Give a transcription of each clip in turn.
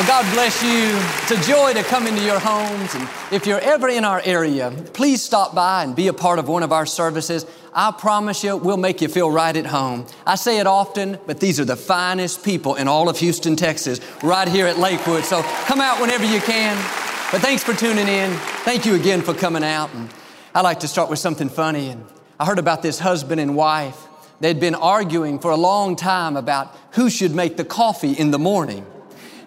Well, God bless you. It's a joy to come into your homes. And if you're ever in our area, please stop by and be a part of one of our services. I promise you, we'll make you feel right at home. I say it often, but these are the finest people in all of Houston, Texas, right here at Lakewood. So come out whenever you can. But thanks for tuning in. Thank you again for coming out. And I like to start with something funny. And I heard about this husband and wife. They'd been arguing for a long time about who should make the coffee in the morning.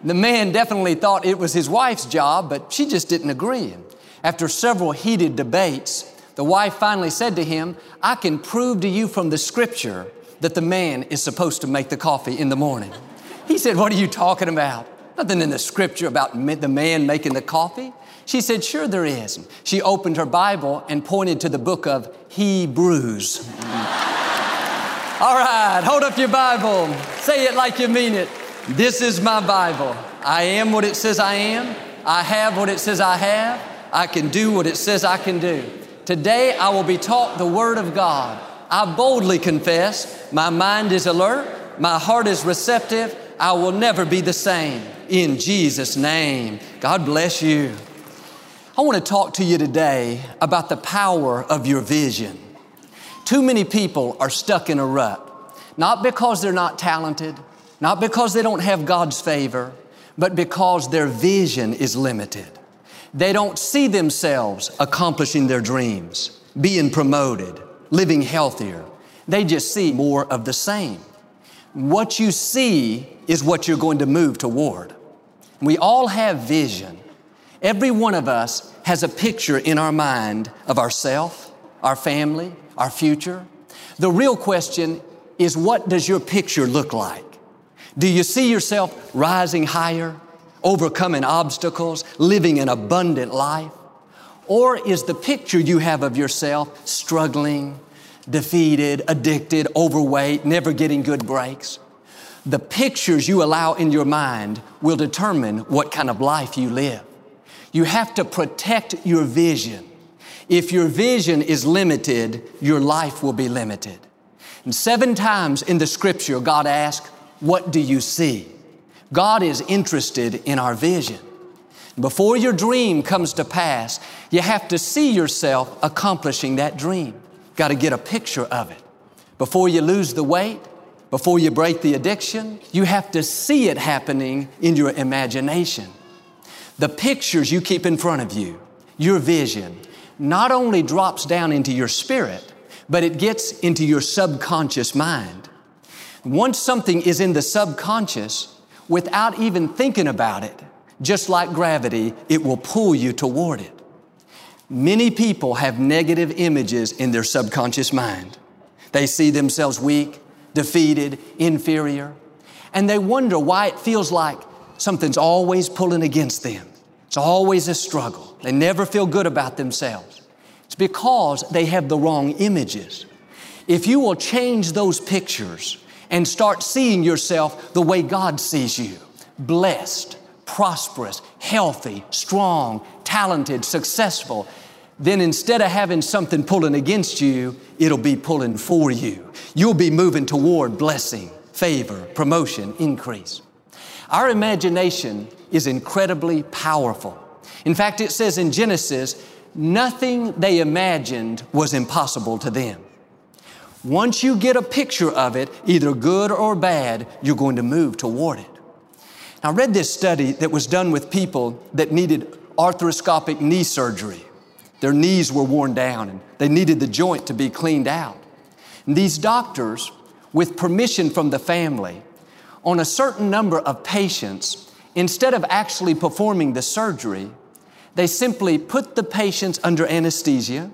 The man definitely thought it was his wife's job, but she just didn't agree. After several heated debates, the wife finally said to him, I can prove to you from the scripture that the man is supposed to make the coffee in the morning. He said, What are you talking about? Nothing in the scripture about the man making the coffee. She said, Sure, there is. She opened her Bible and pointed to the book of Hebrews. All right, hold up your Bible. Say it like you mean it. This is my Bible. I am what it says I am. I have what it says I have. I can do what it says I can do. Today I will be taught the Word of God. I boldly confess my mind is alert, my heart is receptive. I will never be the same. In Jesus' name. God bless you. I want to talk to you today about the power of your vision. Too many people are stuck in a rut, not because they're not talented, not because they don't have God's favor, but because their vision is limited. They don't see themselves accomplishing their dreams, being promoted, living healthier. They just see more of the same. What you see is what you're going to move toward. We all have vision. Every one of us has a picture in our mind of ourself, our family, our future. The real question is what does your picture look like? Do you see yourself rising higher, overcoming obstacles, living an abundant life? Or is the picture you have of yourself struggling, defeated, addicted, overweight, never getting good breaks? The pictures you allow in your mind will determine what kind of life you live. You have to protect your vision. If your vision is limited, your life will be limited. And seven times in the scripture, God asks, what do you see? God is interested in our vision. Before your dream comes to pass, you have to see yourself accomplishing that dream. Got to get a picture of it. Before you lose the weight, before you break the addiction, you have to see it happening in your imagination. The pictures you keep in front of you, your vision, not only drops down into your spirit, but it gets into your subconscious mind. Once something is in the subconscious, without even thinking about it, just like gravity, it will pull you toward it. Many people have negative images in their subconscious mind. They see themselves weak, defeated, inferior, and they wonder why it feels like something's always pulling against them. It's always a struggle. They never feel good about themselves. It's because they have the wrong images. If you will change those pictures and start seeing yourself the way God sees you blessed, prosperous, healthy, strong, talented, successful. Then instead of having something pulling against you, it'll be pulling for you. You'll be moving toward blessing, favor, promotion, increase. Our imagination is incredibly powerful. In fact, it says in Genesis, nothing they imagined was impossible to them. Once you get a picture of it, either good or bad, you're going to move toward it. I read this study that was done with people that needed arthroscopic knee surgery. Their knees were worn down and they needed the joint to be cleaned out. And these doctors, with permission from the family, on a certain number of patients, instead of actually performing the surgery, they simply put the patients under anesthesia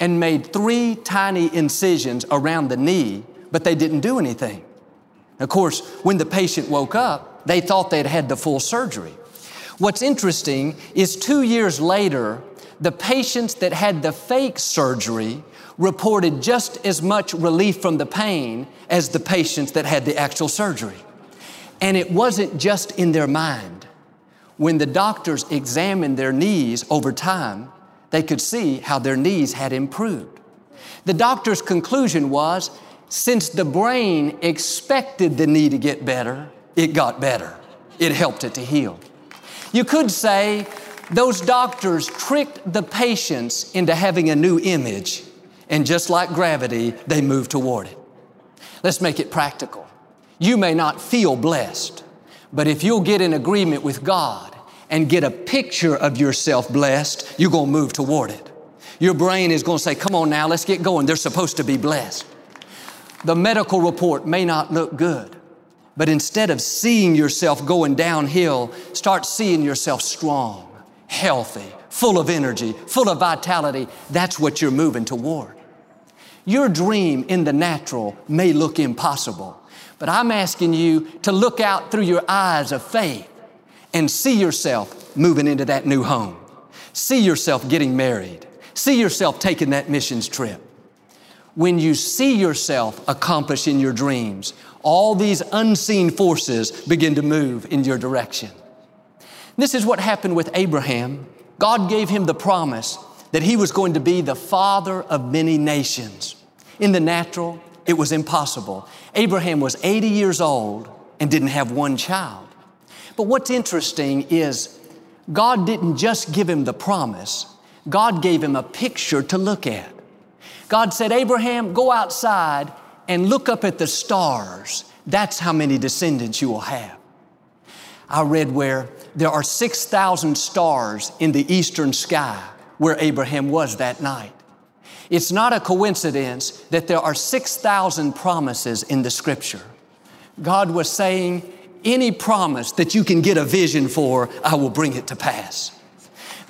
and made three tiny incisions around the knee, but they didn't do anything. Of course, when the patient woke up, they thought they'd had the full surgery. What's interesting is two years later, the patients that had the fake surgery reported just as much relief from the pain as the patients that had the actual surgery. And it wasn't just in their mind. When the doctors examined their knees over time, they could see how their knees had improved. The doctor's conclusion was since the brain expected the knee to get better, it got better. It helped it to heal. You could say those doctors tricked the patients into having a new image, and just like gravity, they moved toward it. Let's make it practical. You may not feel blessed, but if you'll get in agreement with God and get a picture of yourself blessed, you're going to move toward it. Your brain is going to say, Come on now, let's get going. They're supposed to be blessed. The medical report may not look good, but instead of seeing yourself going downhill, start seeing yourself strong, healthy, full of energy, full of vitality. That's what you're moving toward. Your dream in the natural may look impossible, but I'm asking you to look out through your eyes of faith and see yourself moving into that new home. See yourself getting married. See yourself taking that missions trip. When you see yourself accomplishing your dreams, all these unseen forces begin to move in your direction. This is what happened with Abraham. God gave him the promise that he was going to be the father of many nations. In the natural, it was impossible. Abraham was 80 years old and didn't have one child. But what's interesting is God didn't just give him the promise, God gave him a picture to look at. God said, Abraham, go outside and look up at the stars. That's how many descendants you will have. I read where there are 6,000 stars in the eastern sky where Abraham was that night. It's not a coincidence that there are 6,000 promises in the scripture. God was saying, any promise that you can get a vision for, I will bring it to pass.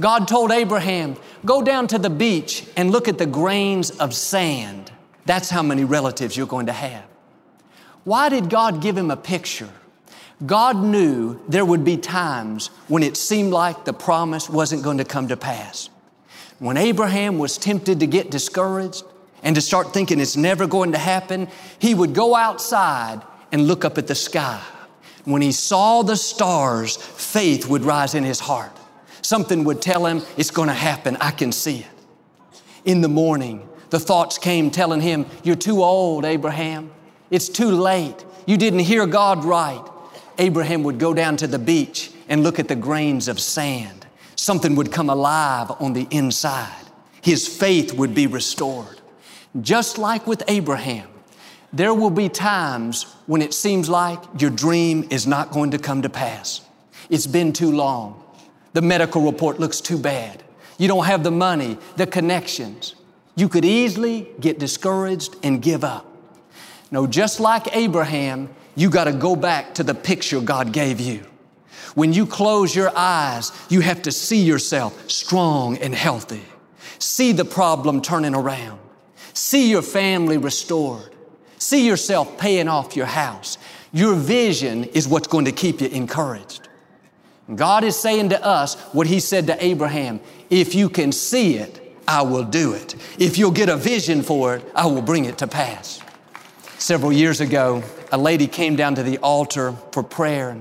God told Abraham, go down to the beach and look at the grains of sand. That's how many relatives you're going to have. Why did God give him a picture? God knew there would be times when it seemed like the promise wasn't going to come to pass. When Abraham was tempted to get discouraged and to start thinking it's never going to happen, he would go outside and look up at the sky. When he saw the stars, faith would rise in his heart. Something would tell him, it's going to happen. I can see it. In the morning, the thoughts came telling him, You're too old, Abraham. It's too late. You didn't hear God right. Abraham would go down to the beach and look at the grains of sand. Something would come alive on the inside. His faith would be restored. Just like with Abraham, there will be times when it seems like your dream is not going to come to pass. It's been too long. The medical report looks too bad. You don't have the money, the connections. You could easily get discouraged and give up. No, just like Abraham, you got to go back to the picture God gave you. When you close your eyes, you have to see yourself strong and healthy. See the problem turning around. See your family restored. See yourself paying off your house. Your vision is what's going to keep you encouraged. God is saying to us what He said to Abraham if you can see it, I will do it. If you'll get a vision for it, I will bring it to pass. Several years ago, a lady came down to the altar for prayer.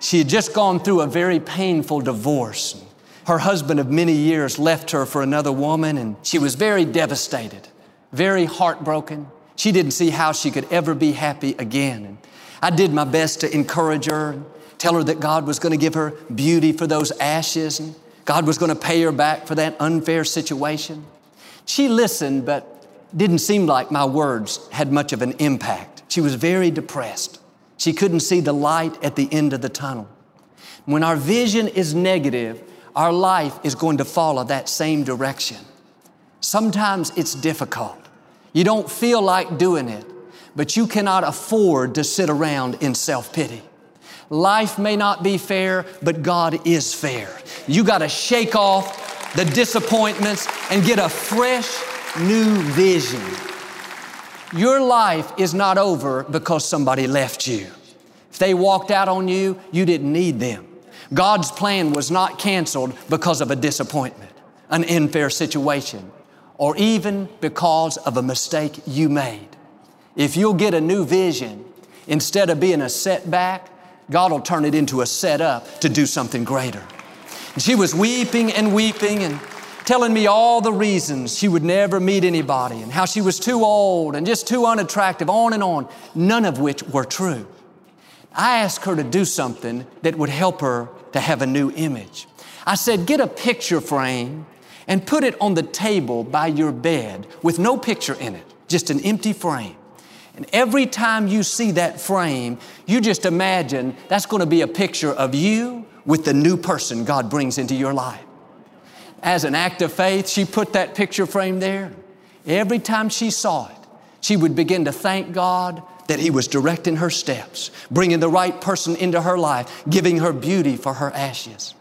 She had just gone through a very painful divorce. Her husband of many years left her for another woman, and she was very devastated, very heartbroken. She didn't see how she could ever be happy again. And I did my best to encourage her tell her that God was going to give her beauty for those ashes and God was going to pay her back for that unfair situation. She listened, but didn't seem like my words had much of an impact. She was very depressed. She couldn't see the light at the end of the tunnel. When our vision is negative, our life is going to follow that same direction. Sometimes it's difficult. You don't feel like doing it, but you cannot afford to sit around in self pity. Life may not be fair, but God is fair. You got to shake off the disappointments and get a fresh new vision. Your life is not over because somebody left you. If they walked out on you, you didn't need them. God's plan was not canceled because of a disappointment, an unfair situation, or even because of a mistake you made. If you'll get a new vision, instead of being a setback, God will turn it into a setup to do something greater. And she was weeping and weeping and telling me all the reasons she would never meet anybody and how she was too old and just too unattractive, on and on, none of which were true. I asked her to do something that would help her to have a new image. I said, get a picture frame and put it on the table by your bed with no picture in it, just an empty frame. And every time you see that frame, you just imagine that's going to be a picture of you with the new person God brings into your life. As an act of faith, she put that picture frame there. Every time she saw it, she would begin to thank God that He was directing her steps, bringing the right person into her life, giving her beauty for her ashes.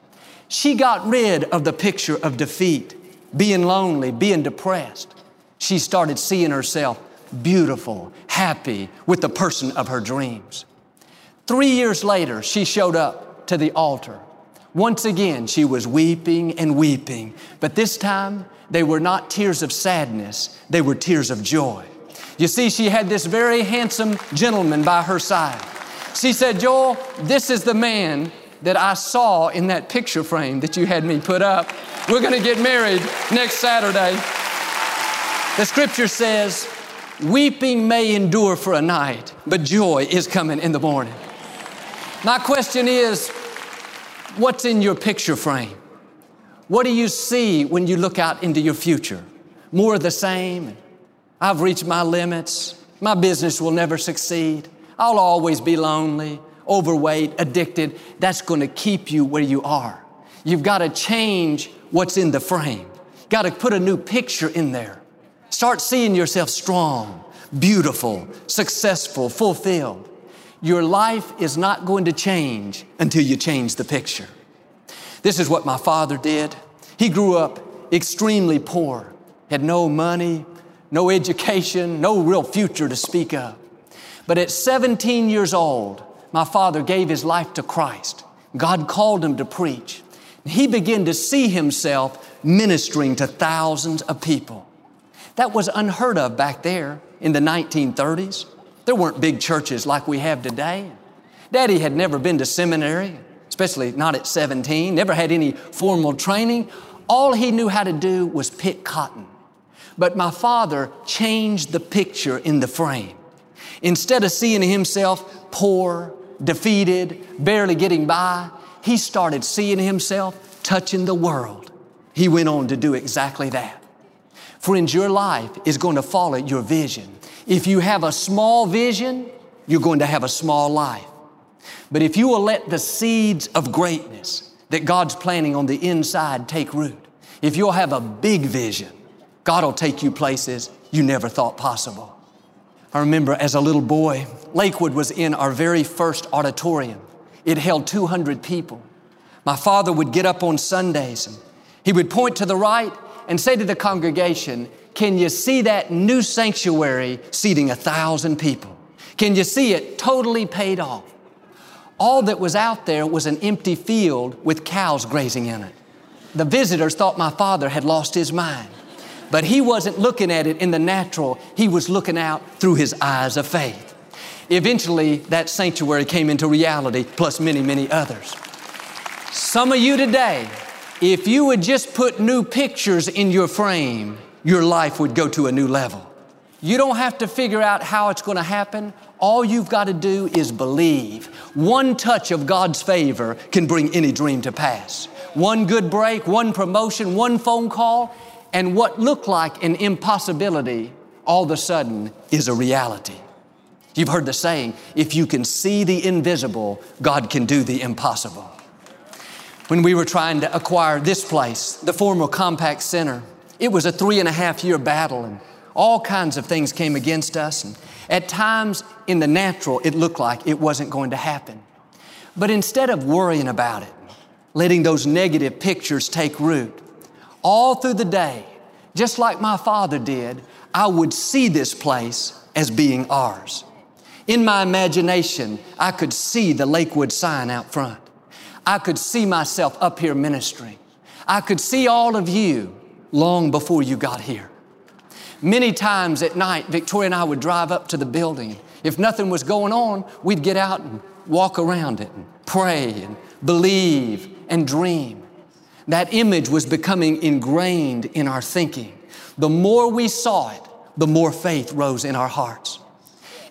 She got rid of the picture of defeat, being lonely, being depressed. She started seeing herself beautiful, happy with the person of her dreams. Three years later, she showed up to the altar. Once again, she was weeping and weeping, but this time they were not tears of sadness, they were tears of joy. You see, she had this very handsome gentleman by her side. She said, Joel, this is the man that I saw in that picture frame that you had me put up. We're going to get married next Saturday. The scripture says, Weeping may endure for a night, but joy is coming in the morning. My question is what's in your picture frame? What do you see when you look out into your future? More of the same. I've reached my limits. My business will never succeed. I'll always be lonely, overweight, addicted. That's going to keep you where you are. You've got to change what's in the frame. Got to put a new picture in there. Start seeing yourself strong, beautiful, successful, fulfilled. Your life is not going to change until you change the picture. This is what my father did. He grew up extremely poor, had no money, no education, no real future to speak of. But at 17 years old, my father gave his life to Christ. God called him to preach. He began to see himself ministering to thousands of people. That was unheard of back there in the 1930s. There weren't big churches like we have today. Daddy had never been to seminary, especially not at 17, never had any formal training. All he knew how to do was pick cotton. But my father changed the picture in the frame. Instead of seeing himself poor, defeated, barely getting by, he started seeing himself touching the world. He went on to do exactly that. Friends, your life is going to follow your vision. If you have a small vision, you're going to have a small life. But if you will let the seeds of greatness that God's planting on the inside take root, if you'll have a big vision, God will take you places you never thought possible. I remember as a little boy, Lakewood was in our very first auditorium. It held 200 people. My father would get up on Sundays and he would point to the right and say to the congregation, Can you see that new sanctuary seating a thousand people? Can you see it totally paid off? All that was out there was an empty field with cows grazing in it. The visitors thought my father had lost his mind. But he wasn't looking at it in the natural, he was looking out through his eyes of faith. Eventually, that sanctuary came into reality, plus many, many others. Some of you today if you would just put new pictures in your frame, your life would go to a new level. You don't have to figure out how it's going to happen. All you've got to do is believe. One touch of God's favor can bring any dream to pass. One good break, one promotion, one phone call, and what looked like an impossibility all of a sudden is a reality. You've heard the saying, if you can see the invisible, God can do the impossible when we were trying to acquire this place, the former Compaq Center. It was a three and a half year battle and all kinds of things came against us. And at times in the natural, it looked like it wasn't going to happen. But instead of worrying about it, letting those negative pictures take root, all through the day, just like my father did, I would see this place as being ours. In my imagination, I could see the Lakewood sign out front. I could see myself up here ministering. I could see all of you long before you got here. Many times at night, Victoria and I would drive up to the building. If nothing was going on, we'd get out and walk around it and pray and believe and dream. That image was becoming ingrained in our thinking. The more we saw it, the more faith rose in our hearts.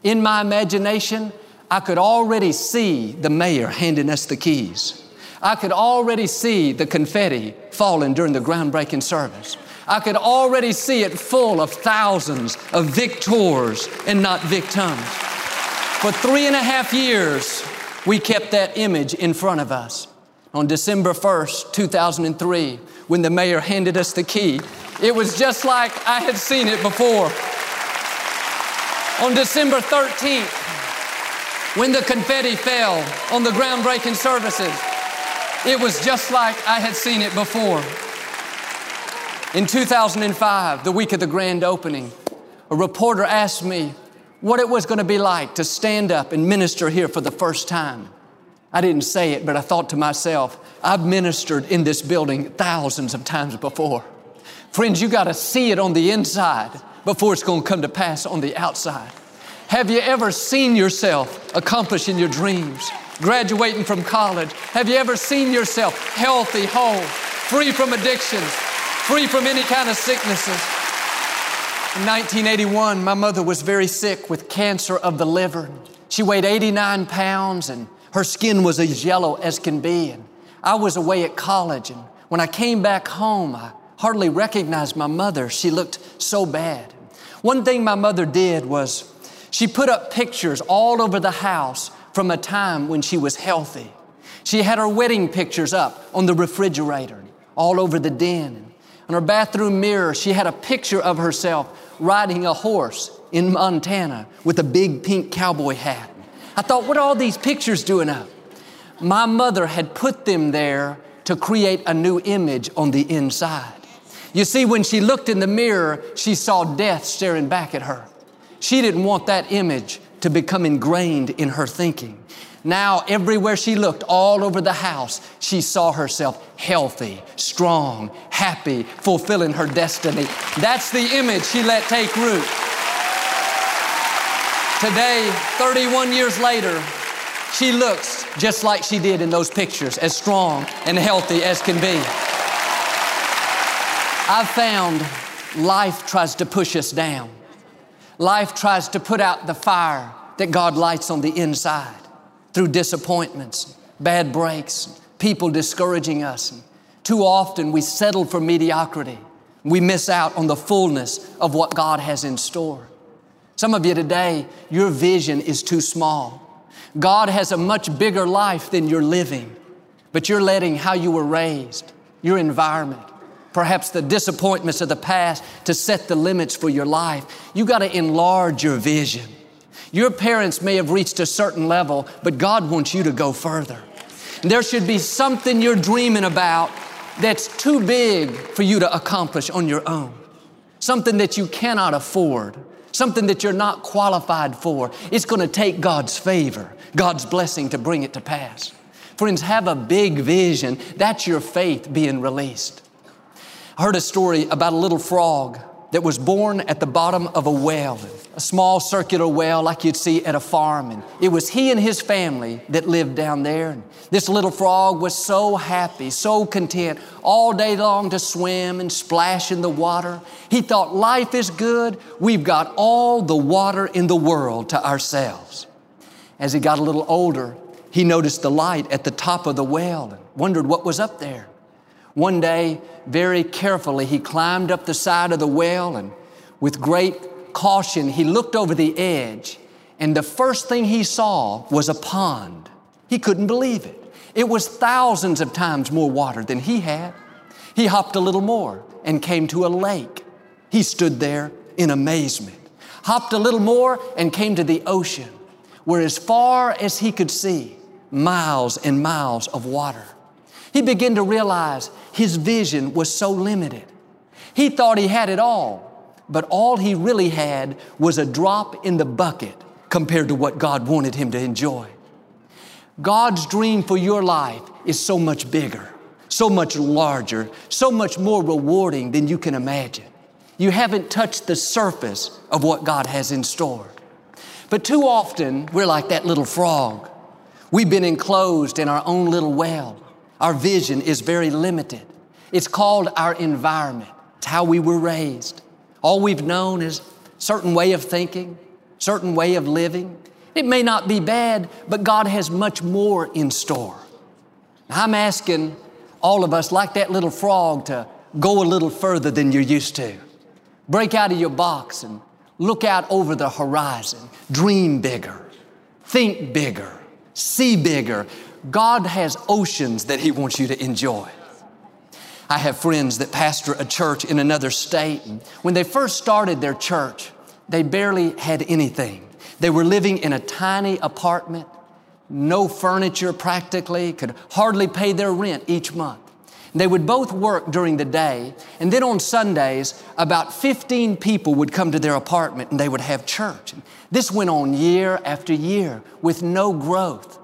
In my imagination, I could already see the mayor handing us the keys. I could already see the confetti falling during the groundbreaking service. I could already see it full of thousands of victors and not victims. For three and a half years, we kept that image in front of us. On December 1st, 2003, when the mayor handed us the key, it was just like I had seen it before. On December 13th, when the confetti fell on the groundbreaking services, it was just like I had seen it before. In 2005, the week of the grand opening, a reporter asked me what it was going to be like to stand up and minister here for the first time. I didn't say it, but I thought to myself, I've ministered in this building thousands of times before. Friends, you got to see it on the inside before it's going to come to pass on the outside. Have you ever seen yourself accomplishing your dreams, graduating from college? Have you ever seen yourself healthy, whole, free from addictions, free from any kind of sicknesses? In 1981, my mother was very sick with cancer of the liver. She weighed 89 pounds and her skin was as yellow as can be. And I was away at college, and when I came back home, I hardly recognized my mother. She looked so bad. One thing my mother did was she put up pictures all over the house from a time when she was healthy. She had her wedding pictures up on the refrigerator, all over the den. On her bathroom mirror, she had a picture of herself riding a horse in Montana with a big pink cowboy hat. I thought, what are all these pictures doing up? My mother had put them there to create a new image on the inside. You see, when she looked in the mirror, she saw death staring back at her. She didn't want that image to become ingrained in her thinking. Now, everywhere she looked, all over the house, she saw herself healthy, strong, happy, fulfilling her destiny. That's the image she let take root. Today, 31 years later, she looks just like she did in those pictures, as strong and healthy as can be. I've found life tries to push us down. Life tries to put out the fire that God lights on the inside through disappointments, bad breaks, people discouraging us. Too often we settle for mediocrity. We miss out on the fullness of what God has in store. Some of you today, your vision is too small. God has a much bigger life than you're living, but you're letting how you were raised, your environment, perhaps the disappointments of the past to set the limits for your life. You got to enlarge your vision. Your parents may have reached a certain level, but God wants you to go further. There should be something you're dreaming about that's too big for you to accomplish on your own. Something that you cannot afford something that you're not qualified for. It's going to take God's favor, God's blessing to bring it to pass. Friends, have a big vision. That's your faith being released. Heard a story about a little frog that was born at the bottom of a well, a small circular well like you'd see at a farm. And it was he and his family that lived down there. And this little frog was so happy, so content, all day long to swim and splash in the water. He thought, life is good. We've got all the water in the world to ourselves. As he got a little older, he noticed the light at the top of the well and wondered what was up there. One day, very carefully, he climbed up the side of the well and with great caution, he looked over the edge and the first thing he saw was a pond. He couldn't believe it. It was thousands of times more water than he had. He hopped a little more and came to a lake. He stood there in amazement. Hopped a little more and came to the ocean, where as far as he could see, miles and miles of water. He began to realize his vision was so limited. He thought he had it all, but all he really had was a drop in the bucket compared to what God wanted him to enjoy. God's dream for your life is so much bigger, so much larger, so much more rewarding than you can imagine. You haven't touched the surface of what God has in store. But too often, we're like that little frog. We've been enclosed in our own little well. Our vision is very limited. It's called our environment. It's how we were raised. All we've known is certain way of thinking, certain way of living. It may not be bad, but God has much more in store. I'm asking all of us, like that little frog, to go a little further than you're used to. Break out of your box and look out over the horizon. Dream bigger. Think bigger. See bigger. God has oceans that He wants you to enjoy. I have friends that pastor a church in another state. When they first started their church, they barely had anything. They were living in a tiny apartment, no furniture practically, could hardly pay their rent each month. They would both work during the day, and then on Sundays, about 15 people would come to their apartment and they would have church. This went on year after year with no growth.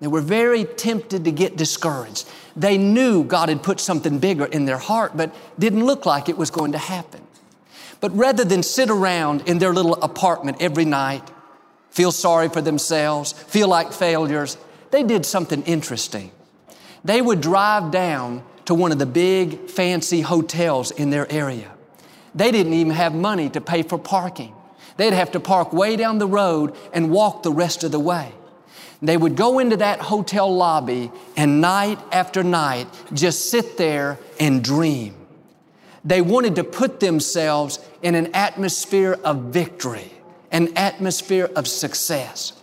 They were very tempted to get discouraged. They knew God had put something bigger in their heart, but didn't look like it was going to happen. But rather than sit around in their little apartment every night, feel sorry for themselves, feel like failures, they did something interesting. They would drive down to one of the big fancy hotels in their area. They didn't even have money to pay for parking. They'd have to park way down the road and walk the rest of the way. They would go into that hotel lobby and night after night just sit there and dream. They wanted to put themselves in an atmosphere of victory, an atmosphere of success.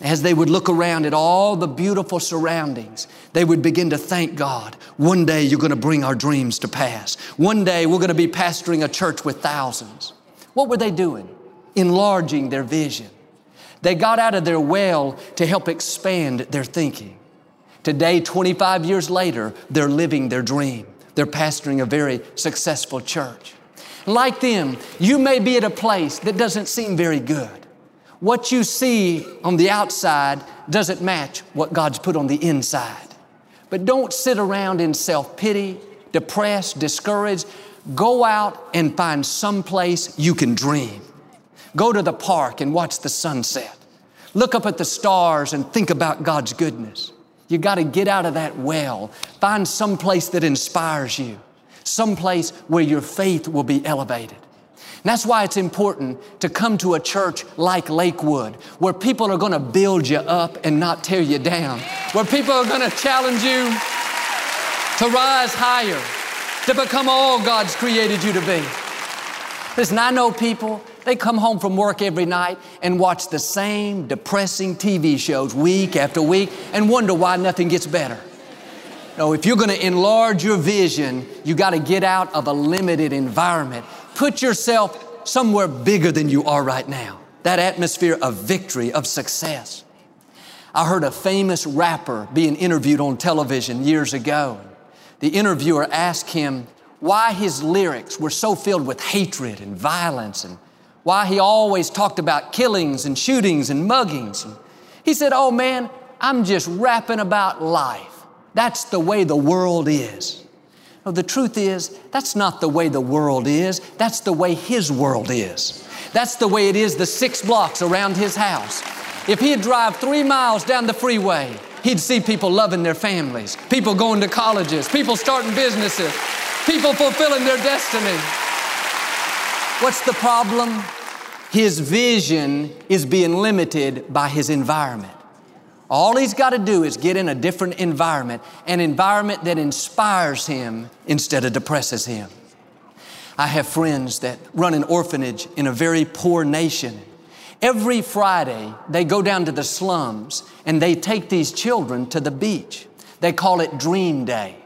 As they would look around at all the beautiful surroundings, they would begin to thank God. One day you're going to bring our dreams to pass. One day we're going to be pastoring a church with thousands. What were they doing? Enlarging their vision. They got out of their well to help expand their thinking. Today, 25 years later, they're living their dream. They're pastoring a very successful church. Like them, you may be at a place that doesn't seem very good. What you see on the outside doesn't match what God's put on the inside. But don't sit around in self pity, depressed, discouraged. Go out and find some place you can dream. Go to the park and watch the sunset. Look up at the stars and think about God's goodness. You got to get out of that well. Find some place that inspires you, some place where your faith will be elevated. And that's why it's important to come to a church like Lakewood, where people are going to build you up and not tear you down, where people are going to challenge you to rise higher, to become all God's created you to be. Listen, I know people, they come home from work every night and watch the same depressing TV shows week after week and wonder why nothing gets better. No, if you're going to enlarge your vision, you got to get out of a limited environment. Put yourself somewhere bigger than you are right now. That atmosphere of victory, of success. I heard a famous rapper being interviewed on television years ago. The interviewer asked him, why his lyrics were so filled with hatred and violence and why he always talked about killings and shootings and muggings. He said, Oh man, I'm just rapping about life. That's the way the world is. The truth is, that's not the way the world is. That's the way his world is. That's the way it is the six blocks around his house. If he'd drive three miles down the freeway, he'd see people loving their families, people going to colleges, people starting businesses, people fulfilling their destiny. What's the problem? His vision is being limited by his environment. All he's got to do is get in a different environment, an environment that inspires him instead of depresses him. I have friends that run an orphanage in a very poor nation. Every Friday, they go down to the slums and they take these children to the beach. They call it Dream Day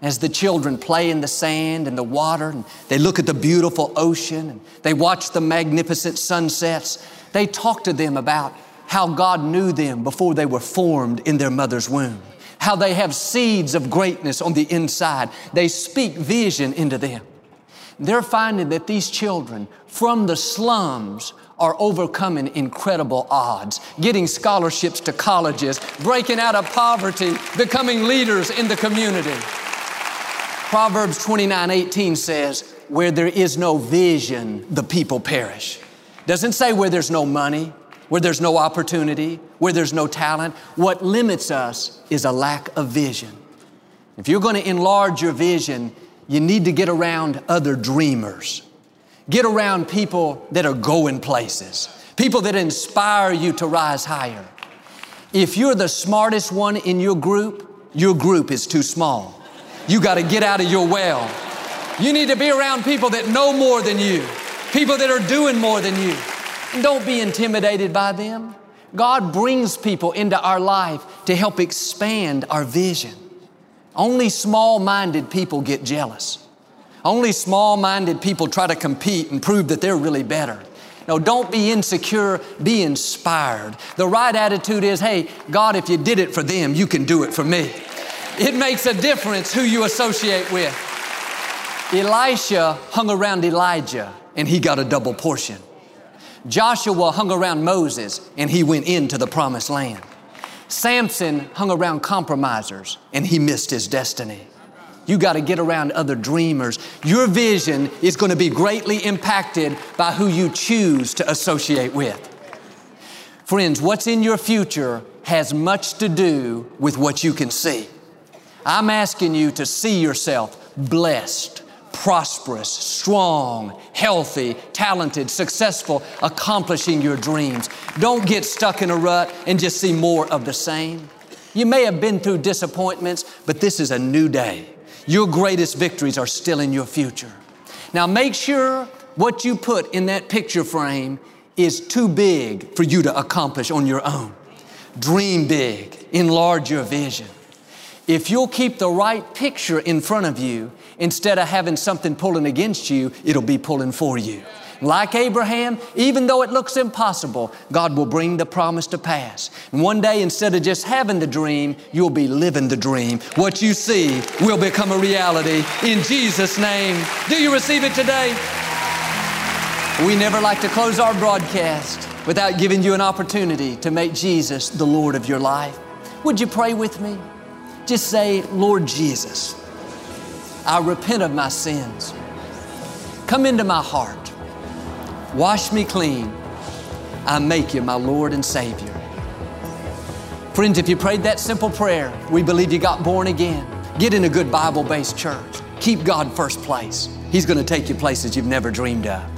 as the children play in the sand and the water and they look at the beautiful ocean and they watch the magnificent sunsets, they talk to them about how God knew them before they were formed in their mother's womb, how they have seeds of greatness on the inside. They speak vision into them. They're finding that these children from the slums are overcoming incredible odds, getting scholarships to colleges, breaking out of poverty, becoming leaders in the community. Proverbs 29 18 says, Where there is no vision, the people perish. Doesn't say where there's no money, where there's no opportunity, where there's no talent. What limits us is a lack of vision. If you're going to enlarge your vision, you need to get around other dreamers. Get around people that are going places, people that inspire you to rise higher. If you're the smartest one in your group, your group is too small. You got to get out of your well. You need to be around people that know more than you, people that are doing more than you. And don't be intimidated by them. God brings people into our life to help expand our vision. Only small minded people get jealous. Only small minded people try to compete and prove that they're really better. No, don't be insecure, be inspired. The right attitude is hey, God, if you did it for them, you can do it for me. It makes a difference who you associate with. Elisha hung around Elijah and he got a double portion. Joshua hung around Moses and he went into the promised land. Samson hung around compromisers and he missed his destiny. You got to get around other dreamers. Your vision is going to be greatly impacted by who you choose to associate with. Friends, what's in your future has much to do with what you can see. I'm asking you to see yourself blessed, prosperous, strong, healthy, talented, successful, accomplishing your dreams. Don't get stuck in a rut and just see more of the same. You may have been through disappointments, but this is a new day. Your greatest victories are still in your future. Now make sure what you put in that picture frame is too big for you to accomplish on your own. Dream big, enlarge your vision. If you'll keep the right picture in front of you, instead of having something pulling against you, it'll be pulling for you. Like Abraham, even though it looks impossible, God will bring the promise to pass. And one day, instead of just having the dream, you'll be living the dream. What you see will become a reality in Jesus' name. Do you receive it today? We never like to close our broadcast without giving you an opportunity to make Jesus the Lord of your life. Would you pray with me? Just say, Lord Jesus, I repent of my sins. Come into my heart. Wash me clean. I make you my Lord and Savior. Friends, if you prayed that simple prayer, we believe you got born again. Get in a good Bible based church. Keep God first place. He's going to take you places you've never dreamed of.